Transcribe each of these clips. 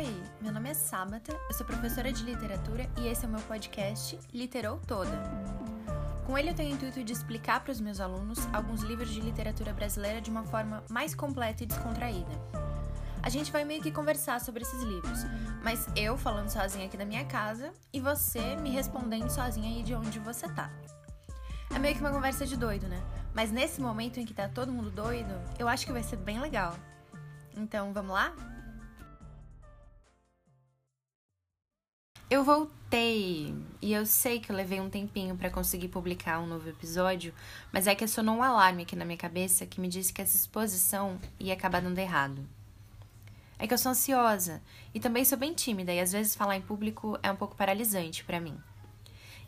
Oi, meu nome é Sábata, eu sou professora de literatura e esse é o meu podcast Literou Toda. Com ele eu tenho o intuito de explicar para os meus alunos alguns livros de literatura brasileira de uma forma mais completa e descontraída. A gente vai meio que conversar sobre esses livros, mas eu falando sozinha aqui da minha casa e você me respondendo sozinha aí de onde você tá. É meio que uma conversa de doido, né? Mas nesse momento em que tá todo mundo doido, eu acho que vai ser bem legal. Então, vamos lá? Eu voltei e eu sei que eu levei um tempinho para conseguir publicar um novo episódio, mas é que acionou um alarme aqui na minha cabeça que me disse que essa exposição ia acabar dando errado. É que eu sou ansiosa e também sou bem tímida e às vezes falar em público é um pouco paralisante para mim.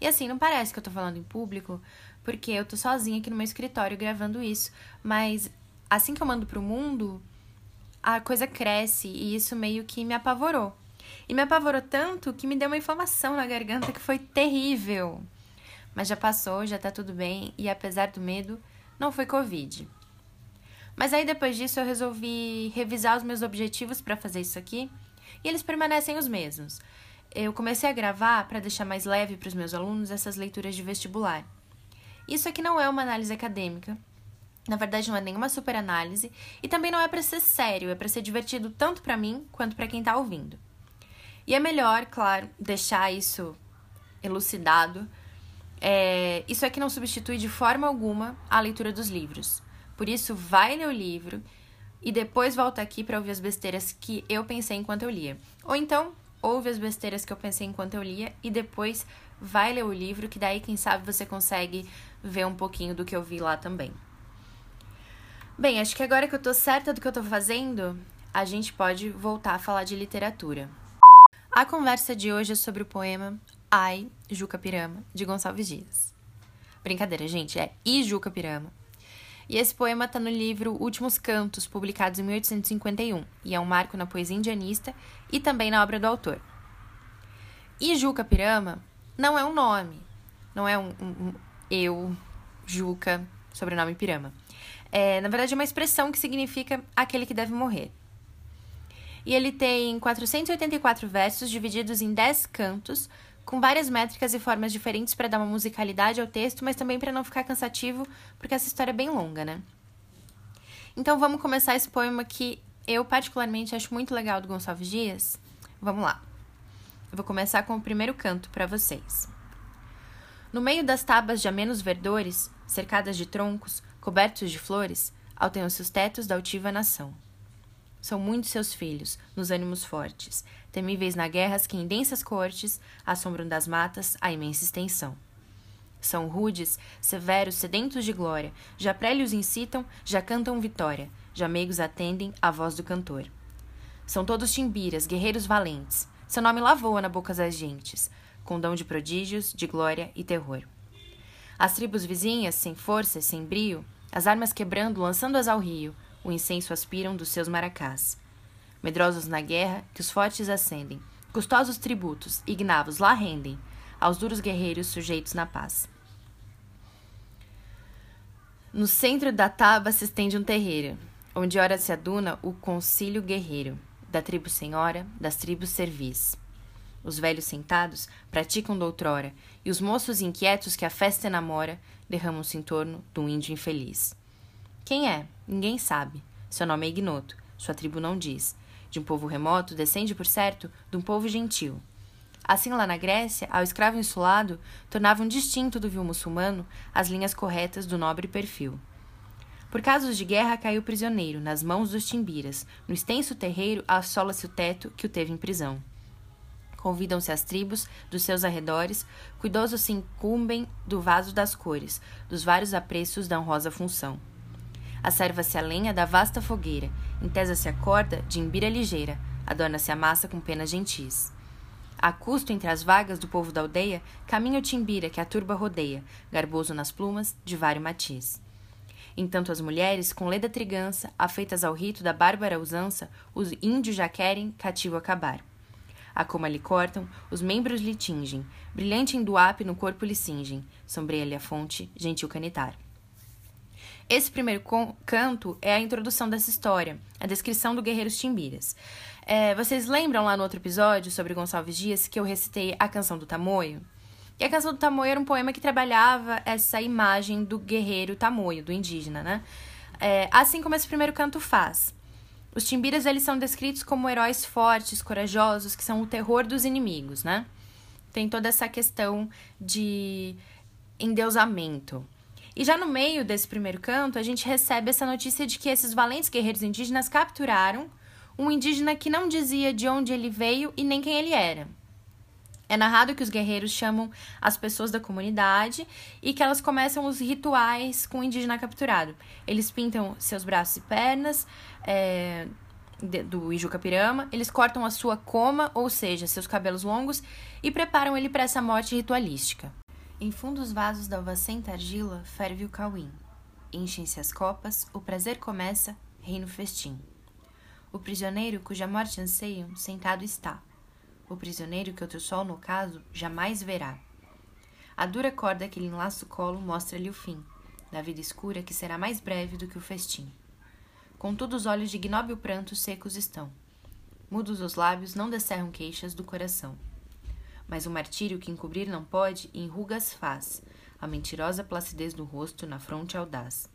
E assim, não parece que eu tô falando em público, porque eu tô sozinha aqui no meu escritório gravando isso, mas assim que eu mando pro mundo, a coisa cresce e isso meio que me apavorou. E me apavorou tanto que me deu uma inflamação na garganta que foi terrível. Mas já passou, já tá tudo bem e apesar do medo, não foi Covid. Mas aí depois disso eu resolvi revisar os meus objetivos para fazer isso aqui e eles permanecem os mesmos. Eu comecei a gravar para deixar mais leve para os meus alunos essas leituras de vestibular. Isso aqui não é uma análise acadêmica, na verdade, não é nenhuma super análise e também não é para ser sério, é para ser divertido tanto para mim quanto para quem está ouvindo. E é melhor, claro, deixar isso elucidado. É, isso aqui não substitui de forma alguma a leitura dos livros. Por isso, vai ler o livro e depois volta aqui para ouvir as besteiras que eu pensei enquanto eu lia. Ou então, ouve as besteiras que eu pensei enquanto eu lia e depois vai ler o livro, que daí, quem sabe, você consegue ver um pouquinho do que eu vi lá também. Bem, acho que agora que eu tô certa do que eu tô fazendo, a gente pode voltar a falar de literatura. A conversa de hoje é sobre o poema Ai, Juca Pirama, de Gonçalves Dias. Brincadeira, gente, é I Juca Pirama. E esse poema está no livro Últimos Cantos, publicados em 1851, e é um marco na poesia indianista e também na obra do autor. I Juca Pirama não é um nome, não é um, um, um eu, Juca, sobrenome Pirama. É, na verdade, é uma expressão que significa aquele que deve morrer e ele tem 484 versos divididos em 10 cantos, com várias métricas e formas diferentes para dar uma musicalidade ao texto, mas também para não ficar cansativo, porque essa história é bem longa, né? Então vamos começar esse poema que eu particularmente acho muito legal do Gonçalves Dias. Vamos lá. Eu vou começar com o primeiro canto para vocês. No meio das tabas de amenos verdores, cercadas de troncos, cobertos de flores, altenham-se os tetos da altiva nação. São muitos seus filhos, nos ânimos fortes, temíveis na guerras que em densas cortes assombram das matas a imensa extensão. São rudes, severos, sedentos de glória, já prélios incitam, já cantam vitória, já meigos atendem à voz do cantor. São todos timbiras, guerreiros valentes, seu nome lá voa na boca das gentes, com dom de prodígios, de glória e terror. As tribos vizinhas, sem força sem brio, as armas quebrando, lançando-as ao rio, o incenso aspiram dos seus maracás. Medrosos na guerra, que os fortes acendem, custosos tributos, ignavos lá rendem, aos duros guerreiros sujeitos na paz. No centro da taba se estende um terreiro, onde ora se aduna o concílio guerreiro, da tribo senhora, das tribos servis. Os velhos sentados praticam doutrora, e os moços inquietos que a festa enamora derramam-se em torno do índio infeliz. Quem é? Ninguém sabe. Seu nome é ignoto, sua tribo não diz. De um povo remoto, descende, por certo, de um povo gentil. Assim, lá na Grécia, ao escravo insulado, tornavam distinto do vil muçulmano as linhas corretas do nobre perfil. Por casos de guerra, caiu prisioneiro nas mãos dos timbiras. No extenso terreiro, assola-se o teto que o teve em prisão. Convidam-se as tribos dos seus arredores, cuidosos se incumbem do vaso das cores, dos vários apreços da honrosa função. Acerva-se a lenha da vasta fogueira, entesa-se a corda de imbira ligeira, adorna-se a massa com penas gentis. A custo entre as vagas do povo da aldeia, caminha o timbira que a turba rodeia, garboso nas plumas, de vário matiz. Entanto as mulheres, com leda trigança, afeitas ao rito da bárbara usança, os índios já querem cativo acabar. A coma lhe cortam, os membros lhe tingem, brilhante em duape no corpo lhe cingem, sombreia-lhe a fonte, gentil canitar. Esse primeiro canto é a introdução dessa história, a descrição do Guerreiros Timbiras. É, vocês lembram lá no outro episódio sobre Gonçalves Dias que eu recitei a canção do Tamoio? E a canção do Tamoio era um poema que trabalhava essa imagem do guerreiro Tamoio, do indígena, né? É, assim como esse primeiro canto faz. Os timbiras eles são descritos como heróis fortes, corajosos, que são o terror dos inimigos, né? Tem toda essa questão de endeusamento. E já no meio desse primeiro canto, a gente recebe essa notícia de que esses valentes guerreiros indígenas capturaram um indígena que não dizia de onde ele veio e nem quem ele era. É narrado que os guerreiros chamam as pessoas da comunidade e que elas começam os rituais com o indígena capturado. Eles pintam seus braços e pernas é, do Ijucapirama, eles cortam a sua coma, ou seja, seus cabelos longos, e preparam ele para essa morte ritualística. Em fundos vasos da alvacenta argila ferve o cauim. Enchem-se as copas, o prazer começa, reino festim. O prisioneiro cuja morte anseiam, sentado está o prisioneiro que outro sol, no caso, jamais verá. A dura corda que lhe enlaça o colo mostra-lhe o fim, da vida escura que será mais breve do que o festim. Contudo, os olhos de ignóbil pranto secos estão. Mudos os lábios, não descerram queixas do coração. Mas o martírio que encobrir não pode, enrugas faz, a mentirosa placidez do rosto na fronte audaz.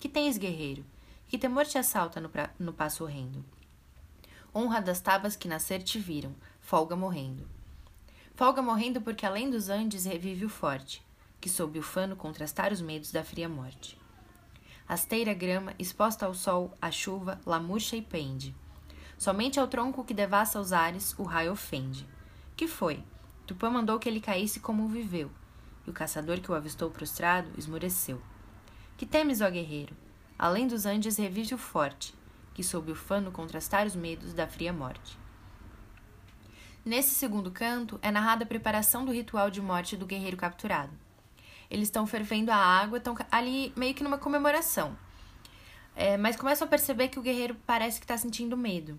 Que tens, guerreiro? Que temor te assalta no, pra... no passo horrendo? Honra das tabas que nascer te viram, folga morrendo. Folga morrendo porque além dos Andes revive o forte, que sob o fano contrastar os medos da fria morte. Asteira grama, exposta ao sol, a chuva, lamurcha e pende. Somente ao tronco que devassa os ares, o raio ofende. Que foi? Tupã mandou que ele caísse como viveu, e o caçador que o avistou prostrado esmureceu. Que temes, ó guerreiro? Além dos Andes revive o forte, que sob o fano contrastar os medos da fria morte. Nesse segundo canto, é narrada a preparação do ritual de morte do guerreiro capturado. Eles estão fervendo a água, estão ali meio que numa comemoração. É, mas começam a perceber que o guerreiro parece que está sentindo medo.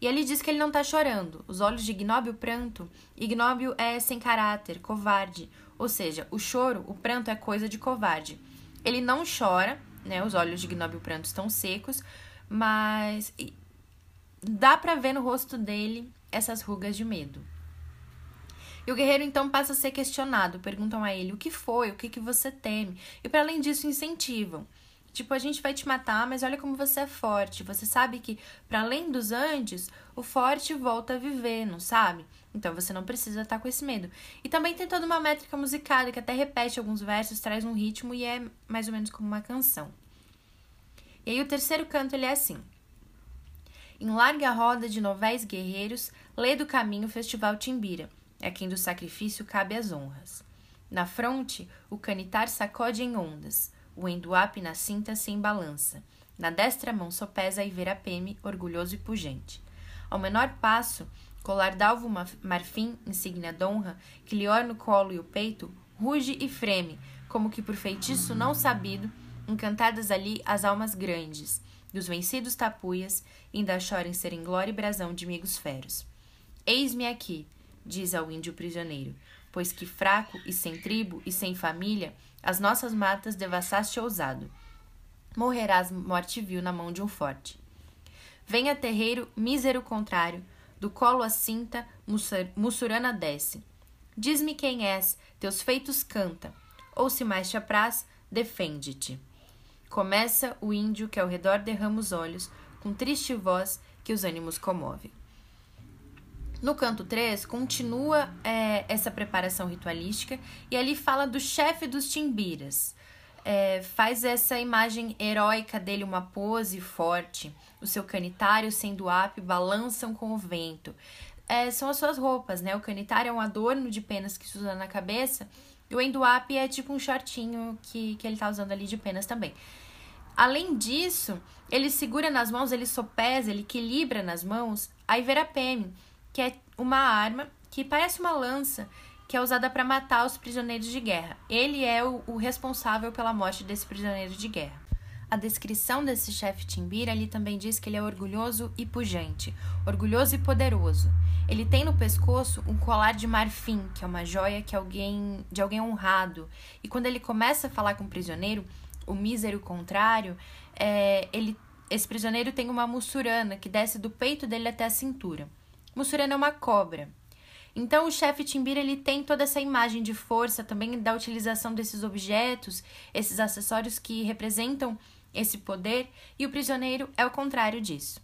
E ele diz que ele não está chorando. Os olhos de Ignóbio pranto. Ignóbio é sem caráter, covarde. Ou seja, o choro, o pranto é coisa de covarde. Ele não chora, né? Os olhos de Ignóbio pranto estão secos, mas dá para ver no rosto dele essas rugas de medo. E o guerreiro então passa a ser questionado, perguntam a ele o que foi, o que, que você teme, e para além disso incentivam. Tipo, a gente vai te matar, mas olha como você é forte. Você sabe que, para além dos Andes, o forte volta a viver, não sabe? Então você não precisa estar tá com esse medo. E também tem toda uma métrica musicada que até repete alguns versos, traz um ritmo e é mais ou menos como uma canção. E aí o terceiro canto ele é assim: em larga roda de novéis guerreiros, lê do caminho o festival Timbira, a quem do sacrifício cabe as honras. Na fronte, o canitar sacode em ondas, o enduape na cinta se embalança. Na destra mão sopesa a Iverapeme, orgulhoso e pujante. Ao menor passo, colar d'alvo marfim, insígnia d'honra, que lhe orna o colo e o peito, ruge e freme, como que por feitiço não sabido, encantadas ali as almas grandes, dos vencidos tapuias, ainda chorem ser em glória e brasão de amigos feros. Eis-me aqui, diz ao índio prisioneiro, pois que fraco e sem tribo e sem família, as nossas matas devassaste ousado. Morrerás morte vil na mão de um forte. Venha terreiro, mísero contrário, do colo a cinta, mussurana desce. Diz-me quem és, teus feitos canta, ou se mais te apraz, defende-te. Começa o índio que ao redor derrama os olhos, com triste voz que os ânimos comove. No canto 3, continua é, essa preparação ritualística e ali fala do chefe dos timbiras. É, faz essa imagem heróica dele, uma pose forte. O seu canitário sendo ape balançam com o vento. É, são as suas roupas, né? O canitário é um adorno de penas que se usa na cabeça e o enduape é tipo um shortinho que, que ele tá usando ali de penas também. Além disso, ele segura nas mãos, ele sopesa, ele equilibra nas mãos a Iverapeme, que é uma arma que parece uma lança que é usada para matar os prisioneiros de guerra. Ele é o, o, responsável pela morte desse prisioneiro de guerra. A descrição desse chefe Timbira ali também diz que ele é orgulhoso e pujante, orgulhoso e poderoso. Ele tem no pescoço um colar de marfim, que é uma joia que alguém de alguém honrado. E quando ele começa a falar com o prisioneiro, o mísero contrário, é, ele esse prisioneiro tem uma mussurana que desce do peito dele até a cintura. Mussurana é uma cobra. Então o chefe Timbira ele tem toda essa imagem de força também da utilização desses objetos, esses acessórios que representam esse poder, e o prisioneiro é o contrário disso.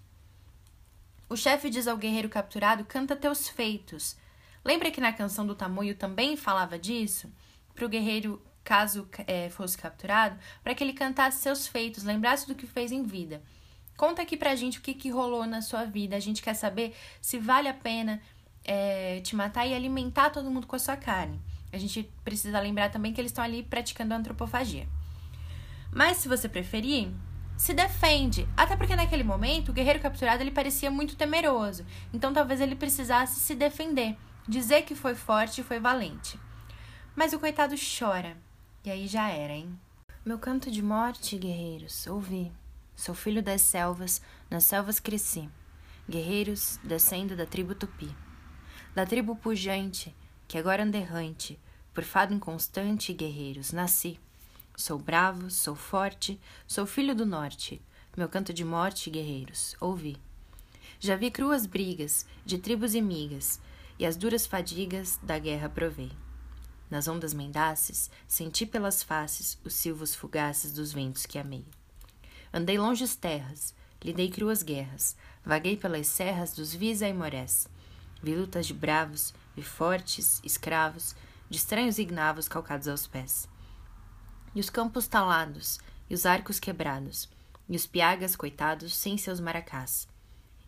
O chefe diz ao guerreiro capturado: canta teus feitos. Lembra que na canção do Tamoio também falava disso? Para o guerreiro, caso é, fosse capturado, para que ele cantasse seus feitos, lembrasse do que fez em vida. Conta aqui pra gente o que, que rolou na sua vida. A gente quer saber se vale a pena é, te matar e alimentar todo mundo com a sua carne. A gente precisa lembrar também que eles estão ali praticando antropofagia. Mas se você preferir, se defende. Até porque naquele momento o guerreiro capturado ele parecia muito temeroso. Então talvez ele precisasse se defender, dizer que foi forte e foi valente. Mas o coitado chora. E aí já era, hein? Meu canto de morte, guerreiros, ouvi. Sou filho das selvas, nas selvas cresci. Guerreiros, descendo da tribo Tupi. Da tribo pujante, que agora anda errante, por fado inconstante, guerreiros, nasci. Sou bravo, sou forte, sou filho do norte. Meu canto de morte, guerreiros, ouvi. Já vi cruas brigas, de tribos e migas, e as duras fadigas da guerra provei. Nas ondas mendaces, senti pelas faces os silvos fugaces dos ventos que amei. Andei longes terras, lidei cruas guerras, vaguei pelas serras dos vis morés. Vi lutas de bravos, vi fortes, escravos, de estranhos ignavos calcados aos pés. E os campos talados, e os arcos quebrados, e os piagas coitados sem seus maracás.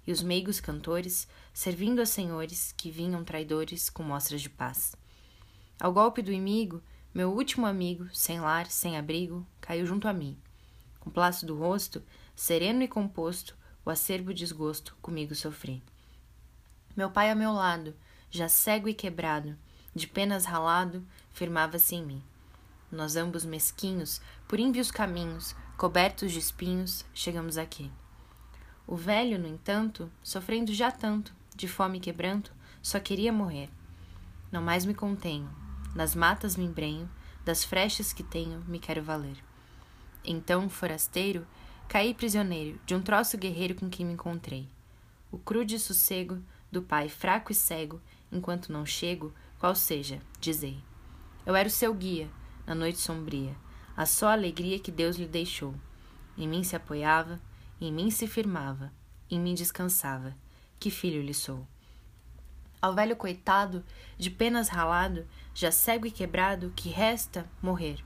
E os meigos cantores, servindo a senhores que vinham traidores com mostras de paz. Ao golpe do inimigo, meu último amigo, sem lar, sem abrigo, caiu junto a mim com plácido rosto, sereno e composto, o acerbo desgosto comigo sofri. Meu pai a meu lado, já cego e quebrado, de penas ralado, firmava-se em mim. Nós ambos mesquinhos, por ínvios caminhos, cobertos de espinhos, chegamos aqui. O velho, no entanto, sofrendo já tanto, de fome e quebranto, só queria morrer. Não mais me contenho, nas matas me embrenho, das frechas que tenho me quero valer. Então, forasteiro, caí prisioneiro de um troço guerreiro com quem me encontrei. O crude sossego do pai fraco e cego, enquanto não chego, qual seja, dizei. Eu era o seu guia, na noite sombria, a só alegria que Deus lhe deixou. Em mim se apoiava, em mim se firmava, em mim descansava. Que filho lhe sou. Ao velho coitado, de penas ralado, já cego e quebrado, que resta morrer.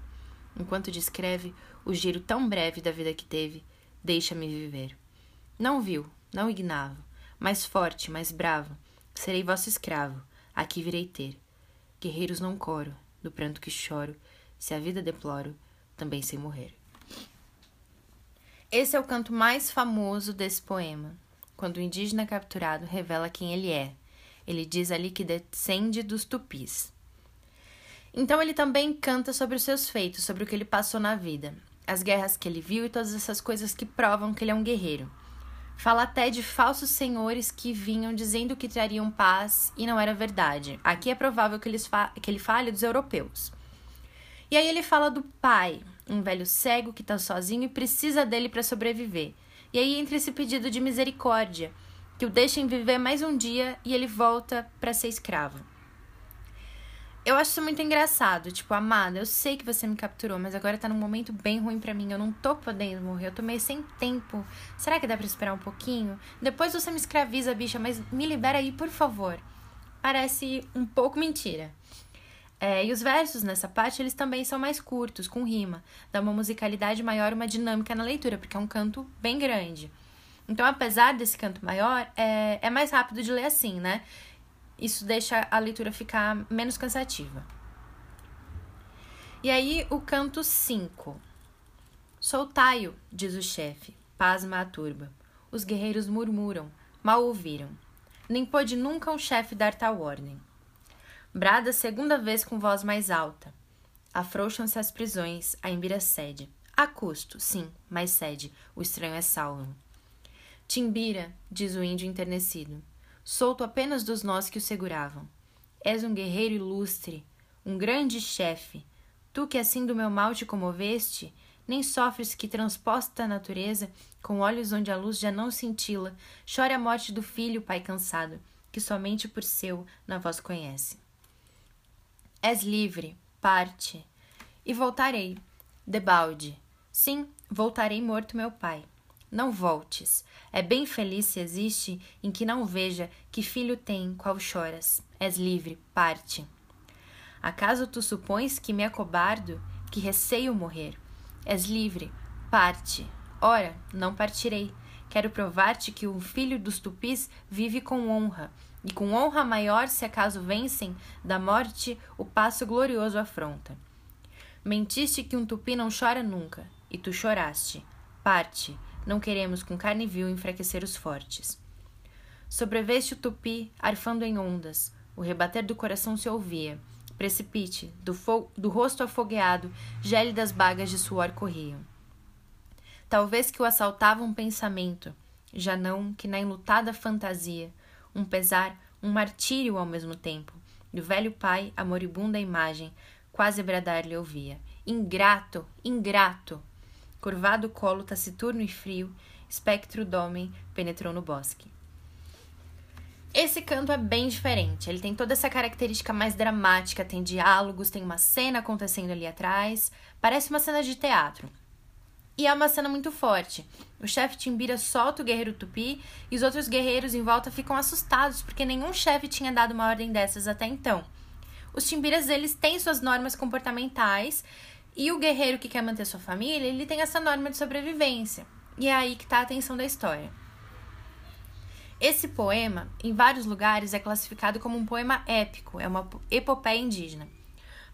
Enquanto descreve o giro tão breve da vida que teve, deixa-me viver. Não viu, não ignavo, mais forte, mais bravo, serei vosso escravo, aqui virei ter. Guerreiros não coro, do pranto que choro, se a vida deploro, também sei morrer. Esse é o canto mais famoso desse poema, quando o indígena capturado revela quem ele é. Ele diz ali que descende dos tupis. Então ele também canta sobre os seus feitos, sobre o que ele passou na vida as guerras que ele viu e todas essas coisas que provam que ele é um guerreiro. Fala até de falsos senhores que vinham dizendo que trariam paz e não era verdade. Aqui é provável que, eles que ele fale dos europeus. E aí ele fala do pai, um velho cego que está sozinho e precisa dele para sobreviver. E aí entra esse pedido de misericórdia, que o deixem viver mais um dia e ele volta para ser escravo. Eu acho isso muito engraçado. Tipo, amada, eu sei que você me capturou, mas agora tá num momento bem ruim para mim. Eu não tô podendo morrer, eu tô meio sem tempo. Será que dá pra esperar um pouquinho? Depois você me escraviza, bicha, mas me libera aí, por favor. Parece um pouco mentira. É, e os versos nessa parte, eles também são mais curtos, com rima. Dá uma musicalidade maior, uma dinâmica na leitura, porque é um canto bem grande. Então, apesar desse canto maior, é, é mais rápido de ler assim, né? Isso deixa a leitura ficar menos cansativa. E aí, o canto 5. Soltai-o, diz o chefe, pasma a turba. Os guerreiros murmuram, mal ouviram. Nem pôde nunca um chefe dar tal ordem. Brada segunda vez com voz mais alta. Afrouxam-se as prisões, a embira cede. A custo, sim, mas cede, o estranho é salvo. Timbira, diz o índio enternecido, solto apenas dos nós que o seguravam. És um guerreiro ilustre, um grande chefe. Tu que assim do meu mal te comoveste, Nem sofres que, transposta a natureza, com olhos onde a luz já não cintila, chore a morte do filho, pai cansado, que somente por seu na voz conhece. És livre, parte, e voltarei, debalde. Sim, voltarei morto meu pai. Não voltes. É bem feliz se existe em que não veja que filho tem, qual choras. És livre, parte. Acaso tu supões que me acobardo, que receio morrer? És livre, parte. Ora, não partirei. Quero provar-te que o filho dos tupis vive com honra, e com honra maior, se acaso vencem, da morte o passo glorioso afronta. Mentiste que um tupi não chora nunca, e tu choraste. Parte não queremos com carne vil enfraquecer os fortes. Sobreveste o tupi, arfando em ondas. O rebater do coração se ouvia. Precipite, do, do rosto afogueado, gélidas bagas de suor corriam. Talvez que o assaltava um pensamento, já não que na enlutada fantasia, um pesar, um martírio ao mesmo tempo. E o velho pai, a moribunda imagem, quase bradar-lhe ouvia: Ingrato, ingrato! Curvado o colo taciturno e frio, espectro d'homem penetrou no bosque. Esse canto é bem diferente. Ele tem toda essa característica mais dramática, tem diálogos, tem uma cena acontecendo ali atrás, parece uma cena de teatro. E é uma cena muito forte. O chefe Timbira solta o guerreiro tupi e os outros guerreiros em volta ficam assustados porque nenhum chefe tinha dado uma ordem dessas até então. Os timbiras eles têm suas normas comportamentais e o guerreiro que quer manter sua família, ele tem essa norma de sobrevivência. E é aí que está a atenção da história. Esse poema, em vários lugares, é classificado como um poema épico, é uma epopeia indígena.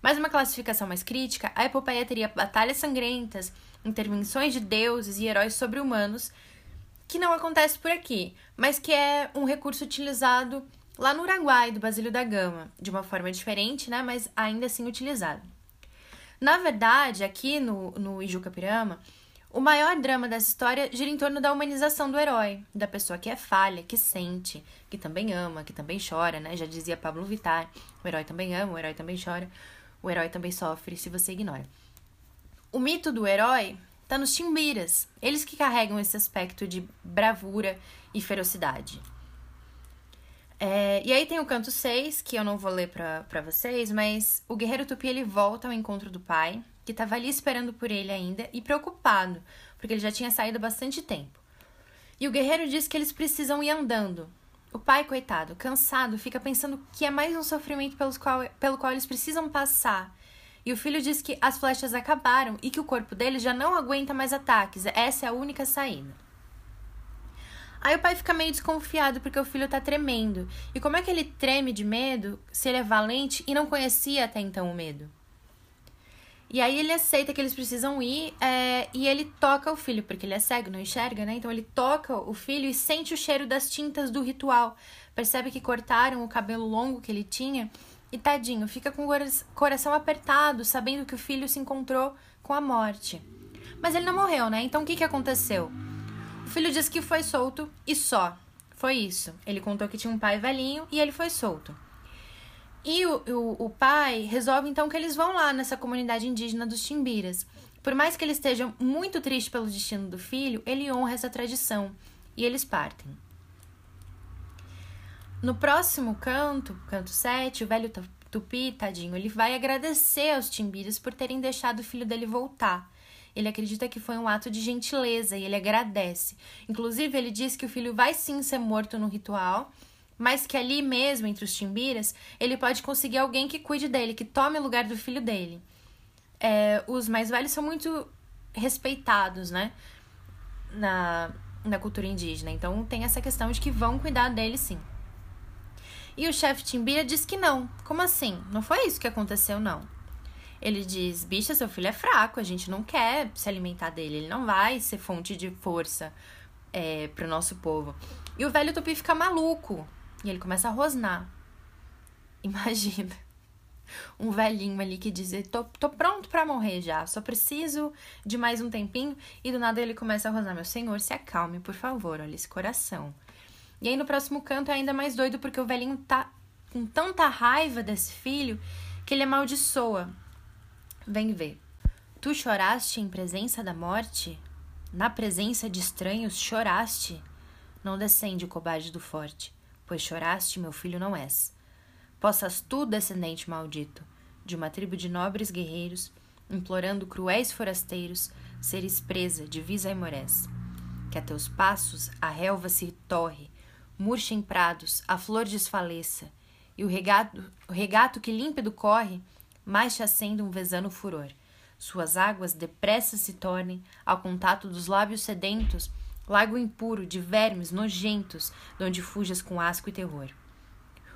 Mas uma classificação mais crítica, a epopeia teria batalhas sangrentas, intervenções de deuses e heróis sobre-humanos, que não acontece por aqui, mas que é um recurso utilizado lá no Uruguai, do Basílio da Gama, de uma forma diferente, né, mas ainda assim utilizado. Na verdade, aqui no, no Ijuca Pirama, o maior drama dessa história gira em torno da humanização do herói, da pessoa que é falha, que sente, que também ama, que também chora, né? Já dizia Pablo Vittar: o herói também ama, o herói também chora, o herói também sofre se você ignora. O mito do herói está nos timbiras, eles que carregam esse aspecto de bravura e ferocidade. É, e aí tem o canto 6, que eu não vou ler pra, pra vocês, mas o guerreiro tupi ele volta ao encontro do pai, que estava ali esperando por ele ainda e preocupado, porque ele já tinha saído bastante tempo. E o guerreiro diz que eles precisam ir andando. O pai, coitado, cansado, fica pensando que é mais um sofrimento pelos qual, pelo qual eles precisam passar. E o filho diz que as flechas acabaram e que o corpo dele já não aguenta mais ataques. Essa é a única saída. Aí o pai fica meio desconfiado porque o filho tá tremendo. E como é que ele treme de medo se ele é valente e não conhecia até então o medo? E aí ele aceita que eles precisam ir é, e ele toca o filho, porque ele é cego, não enxerga, né? Então ele toca o filho e sente o cheiro das tintas do ritual. Percebe que cortaram o cabelo longo que ele tinha e tadinho, fica com o coração apertado, sabendo que o filho se encontrou com a morte. Mas ele não morreu, né? Então o que, que aconteceu? O filho disse que foi solto e só. Foi isso. Ele contou que tinha um pai velhinho e ele foi solto. E o, o, o pai resolve então que eles vão lá nessa comunidade indígena dos Timbiras. Por mais que ele esteja muito triste pelo destino do filho, ele honra essa tradição e eles partem. No próximo canto, canto 7, o velho Tupi, tadinho, ele vai agradecer aos Timbiras por terem deixado o filho dele voltar ele acredita que foi um ato de gentileza e ele agradece. Inclusive, ele diz que o filho vai sim ser morto no ritual, mas que ali mesmo, entre os timbiras, ele pode conseguir alguém que cuide dele, que tome o lugar do filho dele. É, os mais velhos são muito respeitados, né? Na, na cultura indígena. Então tem essa questão de que vão cuidar dele sim. E o chefe Timbira diz que não. Como assim? Não foi isso que aconteceu, não. Ele diz: Bicha, seu filho é fraco, a gente não quer se alimentar dele, ele não vai ser fonte de força é, pro nosso povo. E o velho tupi fica maluco e ele começa a rosnar. Imagina. Um velhinho ali que diz: tô, tô pronto para morrer já, só preciso de mais um tempinho. E do nada ele começa a rosnar: Meu senhor, se acalme, por favor, olha esse coração. E aí no próximo canto é ainda mais doido porque o velhinho tá com tanta raiva desse filho que ele amaldiçoa Vem ver. Tu choraste em presença da morte? Na presença de estranhos choraste? Não descende o cobarde do forte, pois choraste, meu filho não és. Possas tu, descendente maldito, de uma tribo de nobres guerreiros, implorando cruéis forasteiros, seres presa, divisa e morés. Que a teus passos a relva se torre, murcha em prados, a flor desfaleça, e o regato, o regato que límpido corre, mais te acende um vesano furor. Suas águas depressa se tornem, ao contato dos lábios sedentos, lago impuro de vermes nojentos, donde fujas com asco e terror.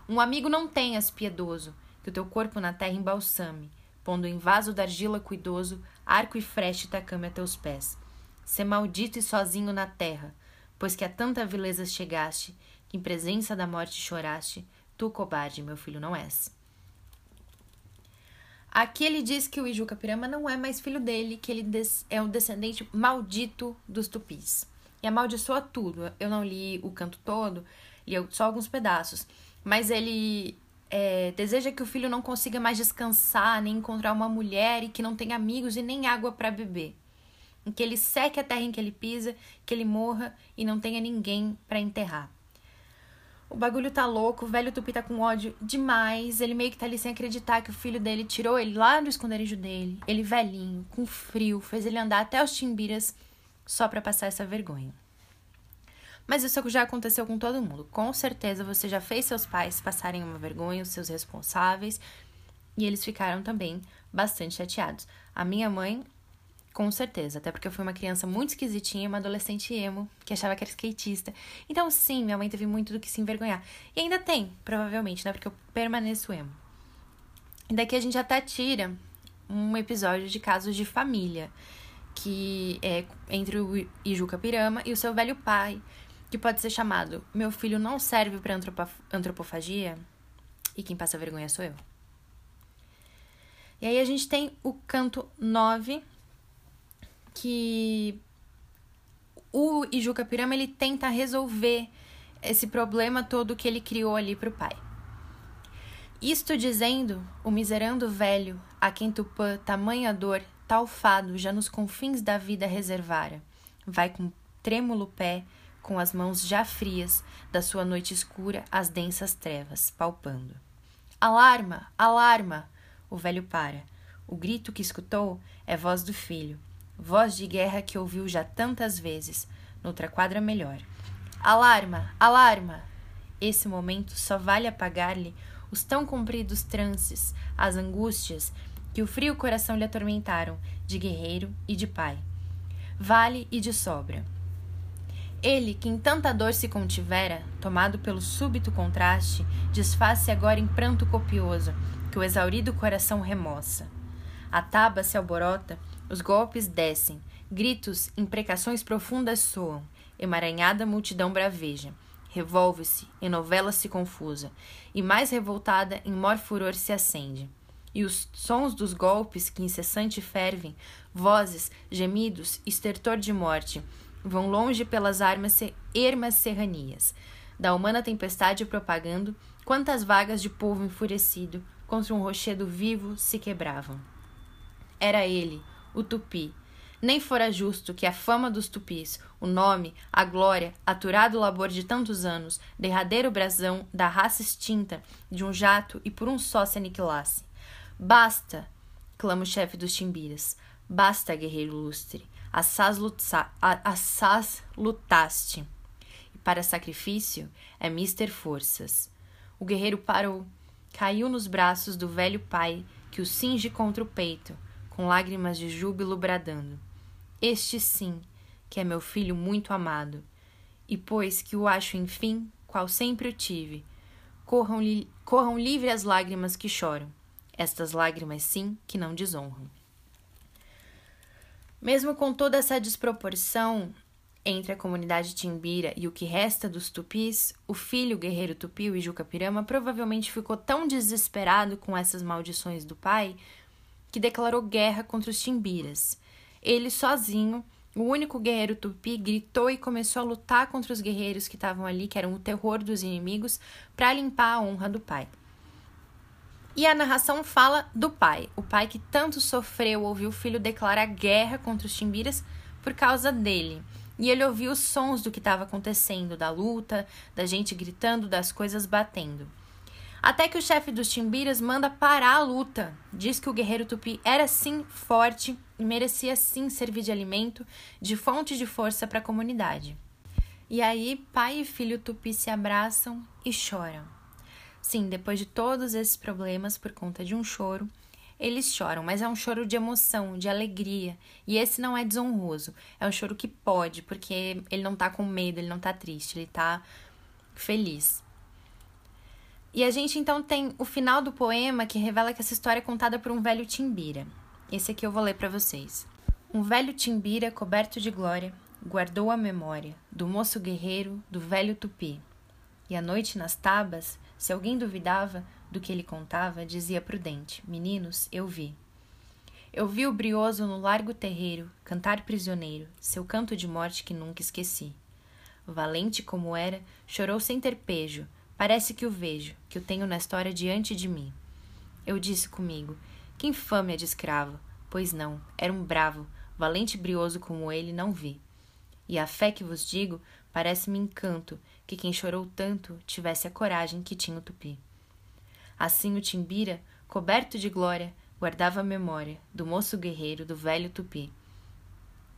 Um amigo não tenhas piedoso, que o teu corpo na terra embalsame, pondo em vaso d'argila cuidoso, arco e freche tacame a teus pés. Sê maldito e sozinho na terra, pois que a tanta vileza chegaste, que em presença da morte choraste, tu, cobarde, meu filho, não és. Aqui ele diz que o Ijuca Pirama não é mais filho dele, que ele é um descendente maldito dos tupis. E amaldiçoa tudo. Eu não li o canto todo, li só alguns pedaços. Mas ele é, deseja que o filho não consiga mais descansar, nem encontrar uma mulher e que não tenha amigos e nem água para beber. Que ele seque a terra em que ele pisa, que ele morra e não tenha ninguém para enterrar. O bagulho tá louco, o velho Tupi tá com ódio demais. Ele meio que tá ali sem acreditar que o filho dele tirou ele lá do esconderijo dele. Ele velhinho, com frio, fez ele andar até os timbiras só para passar essa vergonha. Mas isso já aconteceu com todo mundo. Com certeza você já fez seus pais passarem uma vergonha, os seus responsáveis, e eles ficaram também bastante chateados. A minha mãe com certeza, até porque eu fui uma criança muito esquisitinha, uma adolescente emo, que achava que era skatista. Então, sim, minha mãe teve muito do que se envergonhar. E ainda tem, provavelmente, né? Porque eu permaneço emo. E daqui a gente até tira um episódio de casos de família, que é entre o Ijuca Pirama e o seu velho pai, que pode ser chamado Meu filho não serve para antropofagia e quem passa vergonha sou eu. E aí a gente tem o canto 9, que o Ijuca Pirama ele tenta resolver esse problema todo que ele criou ali para o pai. Isto dizendo, o miserando velho, a quem Tupã tamanha dor, tal fado já nos confins da vida reservara, vai com trêmulo pé, com as mãos já frias, da sua noite escura as densas trevas, palpando. Alarma, alarma! O velho para. O grito que escutou é voz do filho, voz de guerra que ouviu já tantas vezes, noutra quadra melhor. Alarma! Alarma! Esse momento só vale apagar-lhe os tão compridos trances, as angústias que o frio coração lhe atormentaram, de guerreiro e de pai. Vale e de sobra. Ele, que em tanta dor se contivera, tomado pelo súbito contraste, desfaz-se agora em pranto copioso, que o exaurido coração remoça. A taba se alborota, os golpes descem, gritos, imprecações profundas soam, emaranhada multidão braveja. Revolve-se, enovela-se confusa, e mais revoltada, em mor furor se acende. E os sons dos golpes que incessante fervem, vozes, gemidos, estertor de morte, vão longe pelas armas ermas serranias, da humana tempestade propagando, quantas vagas de povo enfurecido contra um rochedo vivo se quebravam. Era ele, o tupi. Nem fora justo que a fama dos tupis, o nome, a glória, aturado labor de tantos anos, derradeiro brasão da raça extinta, de um jato e por um só se aniquilasse. Basta! clama o chefe dos timbiras. Basta, guerreiro lustre. Assaz, lutsa, assaz lutaste. E para sacrifício é mister forças. O guerreiro parou, caiu nos braços do velho pai que o cinge contra o peito com lágrimas de júbilo bradando: Este sim, que é meu filho muito amado. E pois que o acho enfim, qual sempre o tive, corram, li corram livre as lágrimas que choram, estas lágrimas sim que não desonram. Mesmo com toda essa desproporção entre a comunidade timbira e o que resta dos tupis, o filho guerreiro tupi, o Ijuca Pirama, provavelmente ficou tão desesperado com essas maldições do pai que declarou guerra contra os timbiras. Ele sozinho, o único guerreiro tupi, gritou e começou a lutar contra os guerreiros que estavam ali, que eram o terror dos inimigos, para limpar a honra do pai. E a narração fala do pai, o pai que tanto sofreu ouviu o filho declarar guerra contra os timbiras por causa dele. E ele ouviu os sons do que estava acontecendo, da luta, da gente gritando, das coisas batendo. Até que o chefe dos timbiras manda parar a luta. Diz que o guerreiro tupi era sim forte e merecia sim servir de alimento, de fonte de força para a comunidade. E aí, pai e filho tupi se abraçam e choram. Sim, depois de todos esses problemas por conta de um choro, eles choram, mas é um choro de emoção, de alegria. E esse não é desonroso. É um choro que pode, porque ele não tá com medo, ele não tá triste, ele tá feliz. E a gente então tem o final do poema que revela que essa história é contada por um velho timbira. Esse aqui eu vou ler para vocês. Um velho timbira coberto de glória guardou a memória do moço guerreiro do velho tupi. E à noite nas tabas, se alguém duvidava, do que ele contava, dizia prudente: Meninos, eu vi. Eu vi o brioso no largo terreiro cantar prisioneiro, seu canto de morte que nunca esqueci. Valente como era, chorou sem ter pejo. Parece que o vejo, que o tenho na história diante de mim. Eu disse comigo: Que infâmia de escravo! Pois não, era um bravo, valente e brioso como ele, não vi. E a fé que vos digo, parece-me encanto que quem chorou tanto tivesse a coragem que tinha o tupi. Assim o Timbira, coberto de glória, guardava a memória do moço guerreiro do velho tupi.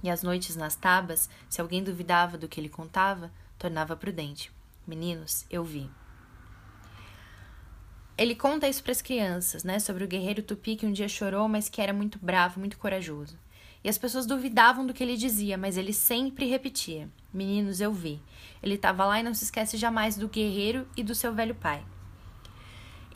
E às noites nas tabas, se alguém duvidava do que ele contava, tornava prudente. Meninos, eu vi. Ele conta isso para as crianças, né, sobre o guerreiro tupi que um dia chorou, mas que era muito bravo, muito corajoso. E as pessoas duvidavam do que ele dizia, mas ele sempre repetia: Meninos, eu vi. Ele estava lá e não se esquece jamais do guerreiro e do seu velho pai.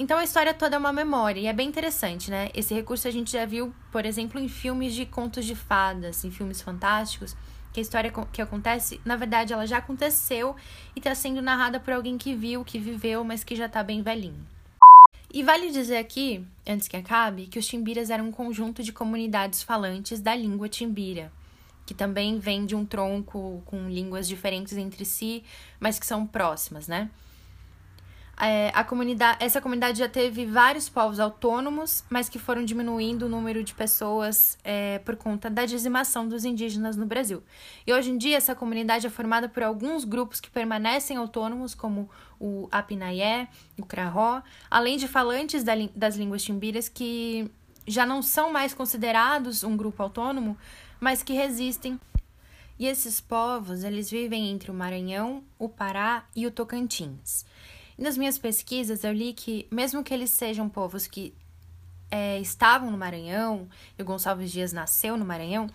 Então a história toda é uma memória e é bem interessante, né? Esse recurso a gente já viu, por exemplo, em filmes de contos de fadas, em filmes fantásticos, que a história que acontece, na verdade, ela já aconteceu e está sendo narrada por alguém que viu, que viveu, mas que já está bem velhinho. E vale dizer aqui, antes que acabe, que os timbiras eram um conjunto de comunidades falantes da língua timbira, que também vem de um tronco com línguas diferentes entre si, mas que são próximas, né? É, a comunidade, essa comunidade já teve vários povos autônomos, mas que foram diminuindo o número de pessoas é, por conta da dizimação dos indígenas no Brasil. E hoje em dia, essa comunidade é formada por alguns grupos que permanecem autônomos, como o Apinaié, o Craró, além de falantes da, das línguas timbiras que já não são mais considerados um grupo autônomo, mas que resistem. E esses povos, eles vivem entre o Maranhão, o Pará e o Tocantins. Nas minhas pesquisas, eu li que, mesmo que eles sejam povos que é, estavam no Maranhão, e o Gonçalves Dias nasceu no Maranhão,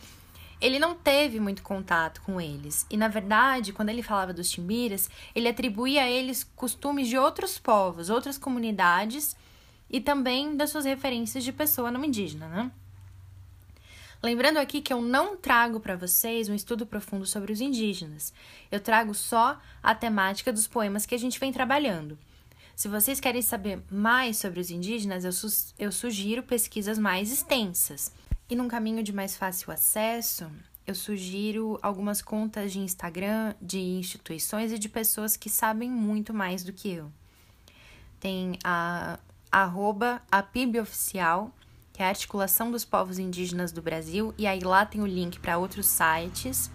ele não teve muito contato com eles. E, na verdade, quando ele falava dos timbiras, ele atribuía a eles costumes de outros povos, outras comunidades e também das suas referências de pessoa não indígena, né? Lembrando aqui que eu não trago para vocês um estudo profundo sobre os indígenas. Eu trago só a temática dos poemas que a gente vem trabalhando. Se vocês querem saber mais sobre os indígenas, eu, su eu sugiro pesquisas mais extensas. E num caminho de mais fácil acesso, eu sugiro algumas contas de Instagram de instituições e de pessoas que sabem muito mais do que eu. Tem a arroba oficial que é a Articulação dos Povos Indígenas do Brasil, e aí lá tem o link para outros sites.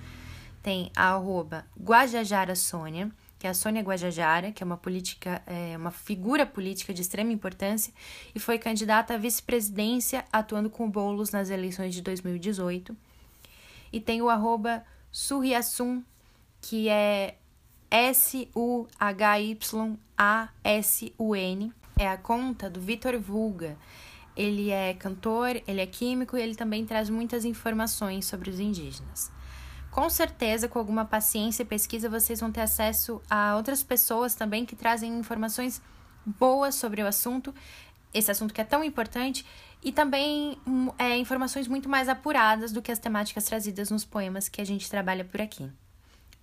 Tem a arroba Guajajara Sônia, que é a Sônia Guajajara, que é uma política, é, uma figura política de extrema importância e foi candidata à vice-presidência atuando com o Boulos nas eleições de 2018. E tem o arroba que é S-U-H-Y-A-S-U-N. É a conta do Vitor Vulga, ele é cantor, ele é químico e ele também traz muitas informações sobre os indígenas. Com certeza, com alguma paciência e pesquisa, vocês vão ter acesso a outras pessoas também que trazem informações boas sobre o assunto, esse assunto que é tão importante, e também hum, é, informações muito mais apuradas do que as temáticas trazidas nos poemas que a gente trabalha por aqui.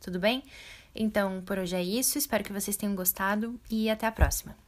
Tudo bem? Então, por hoje é isso. Espero que vocês tenham gostado e até a próxima.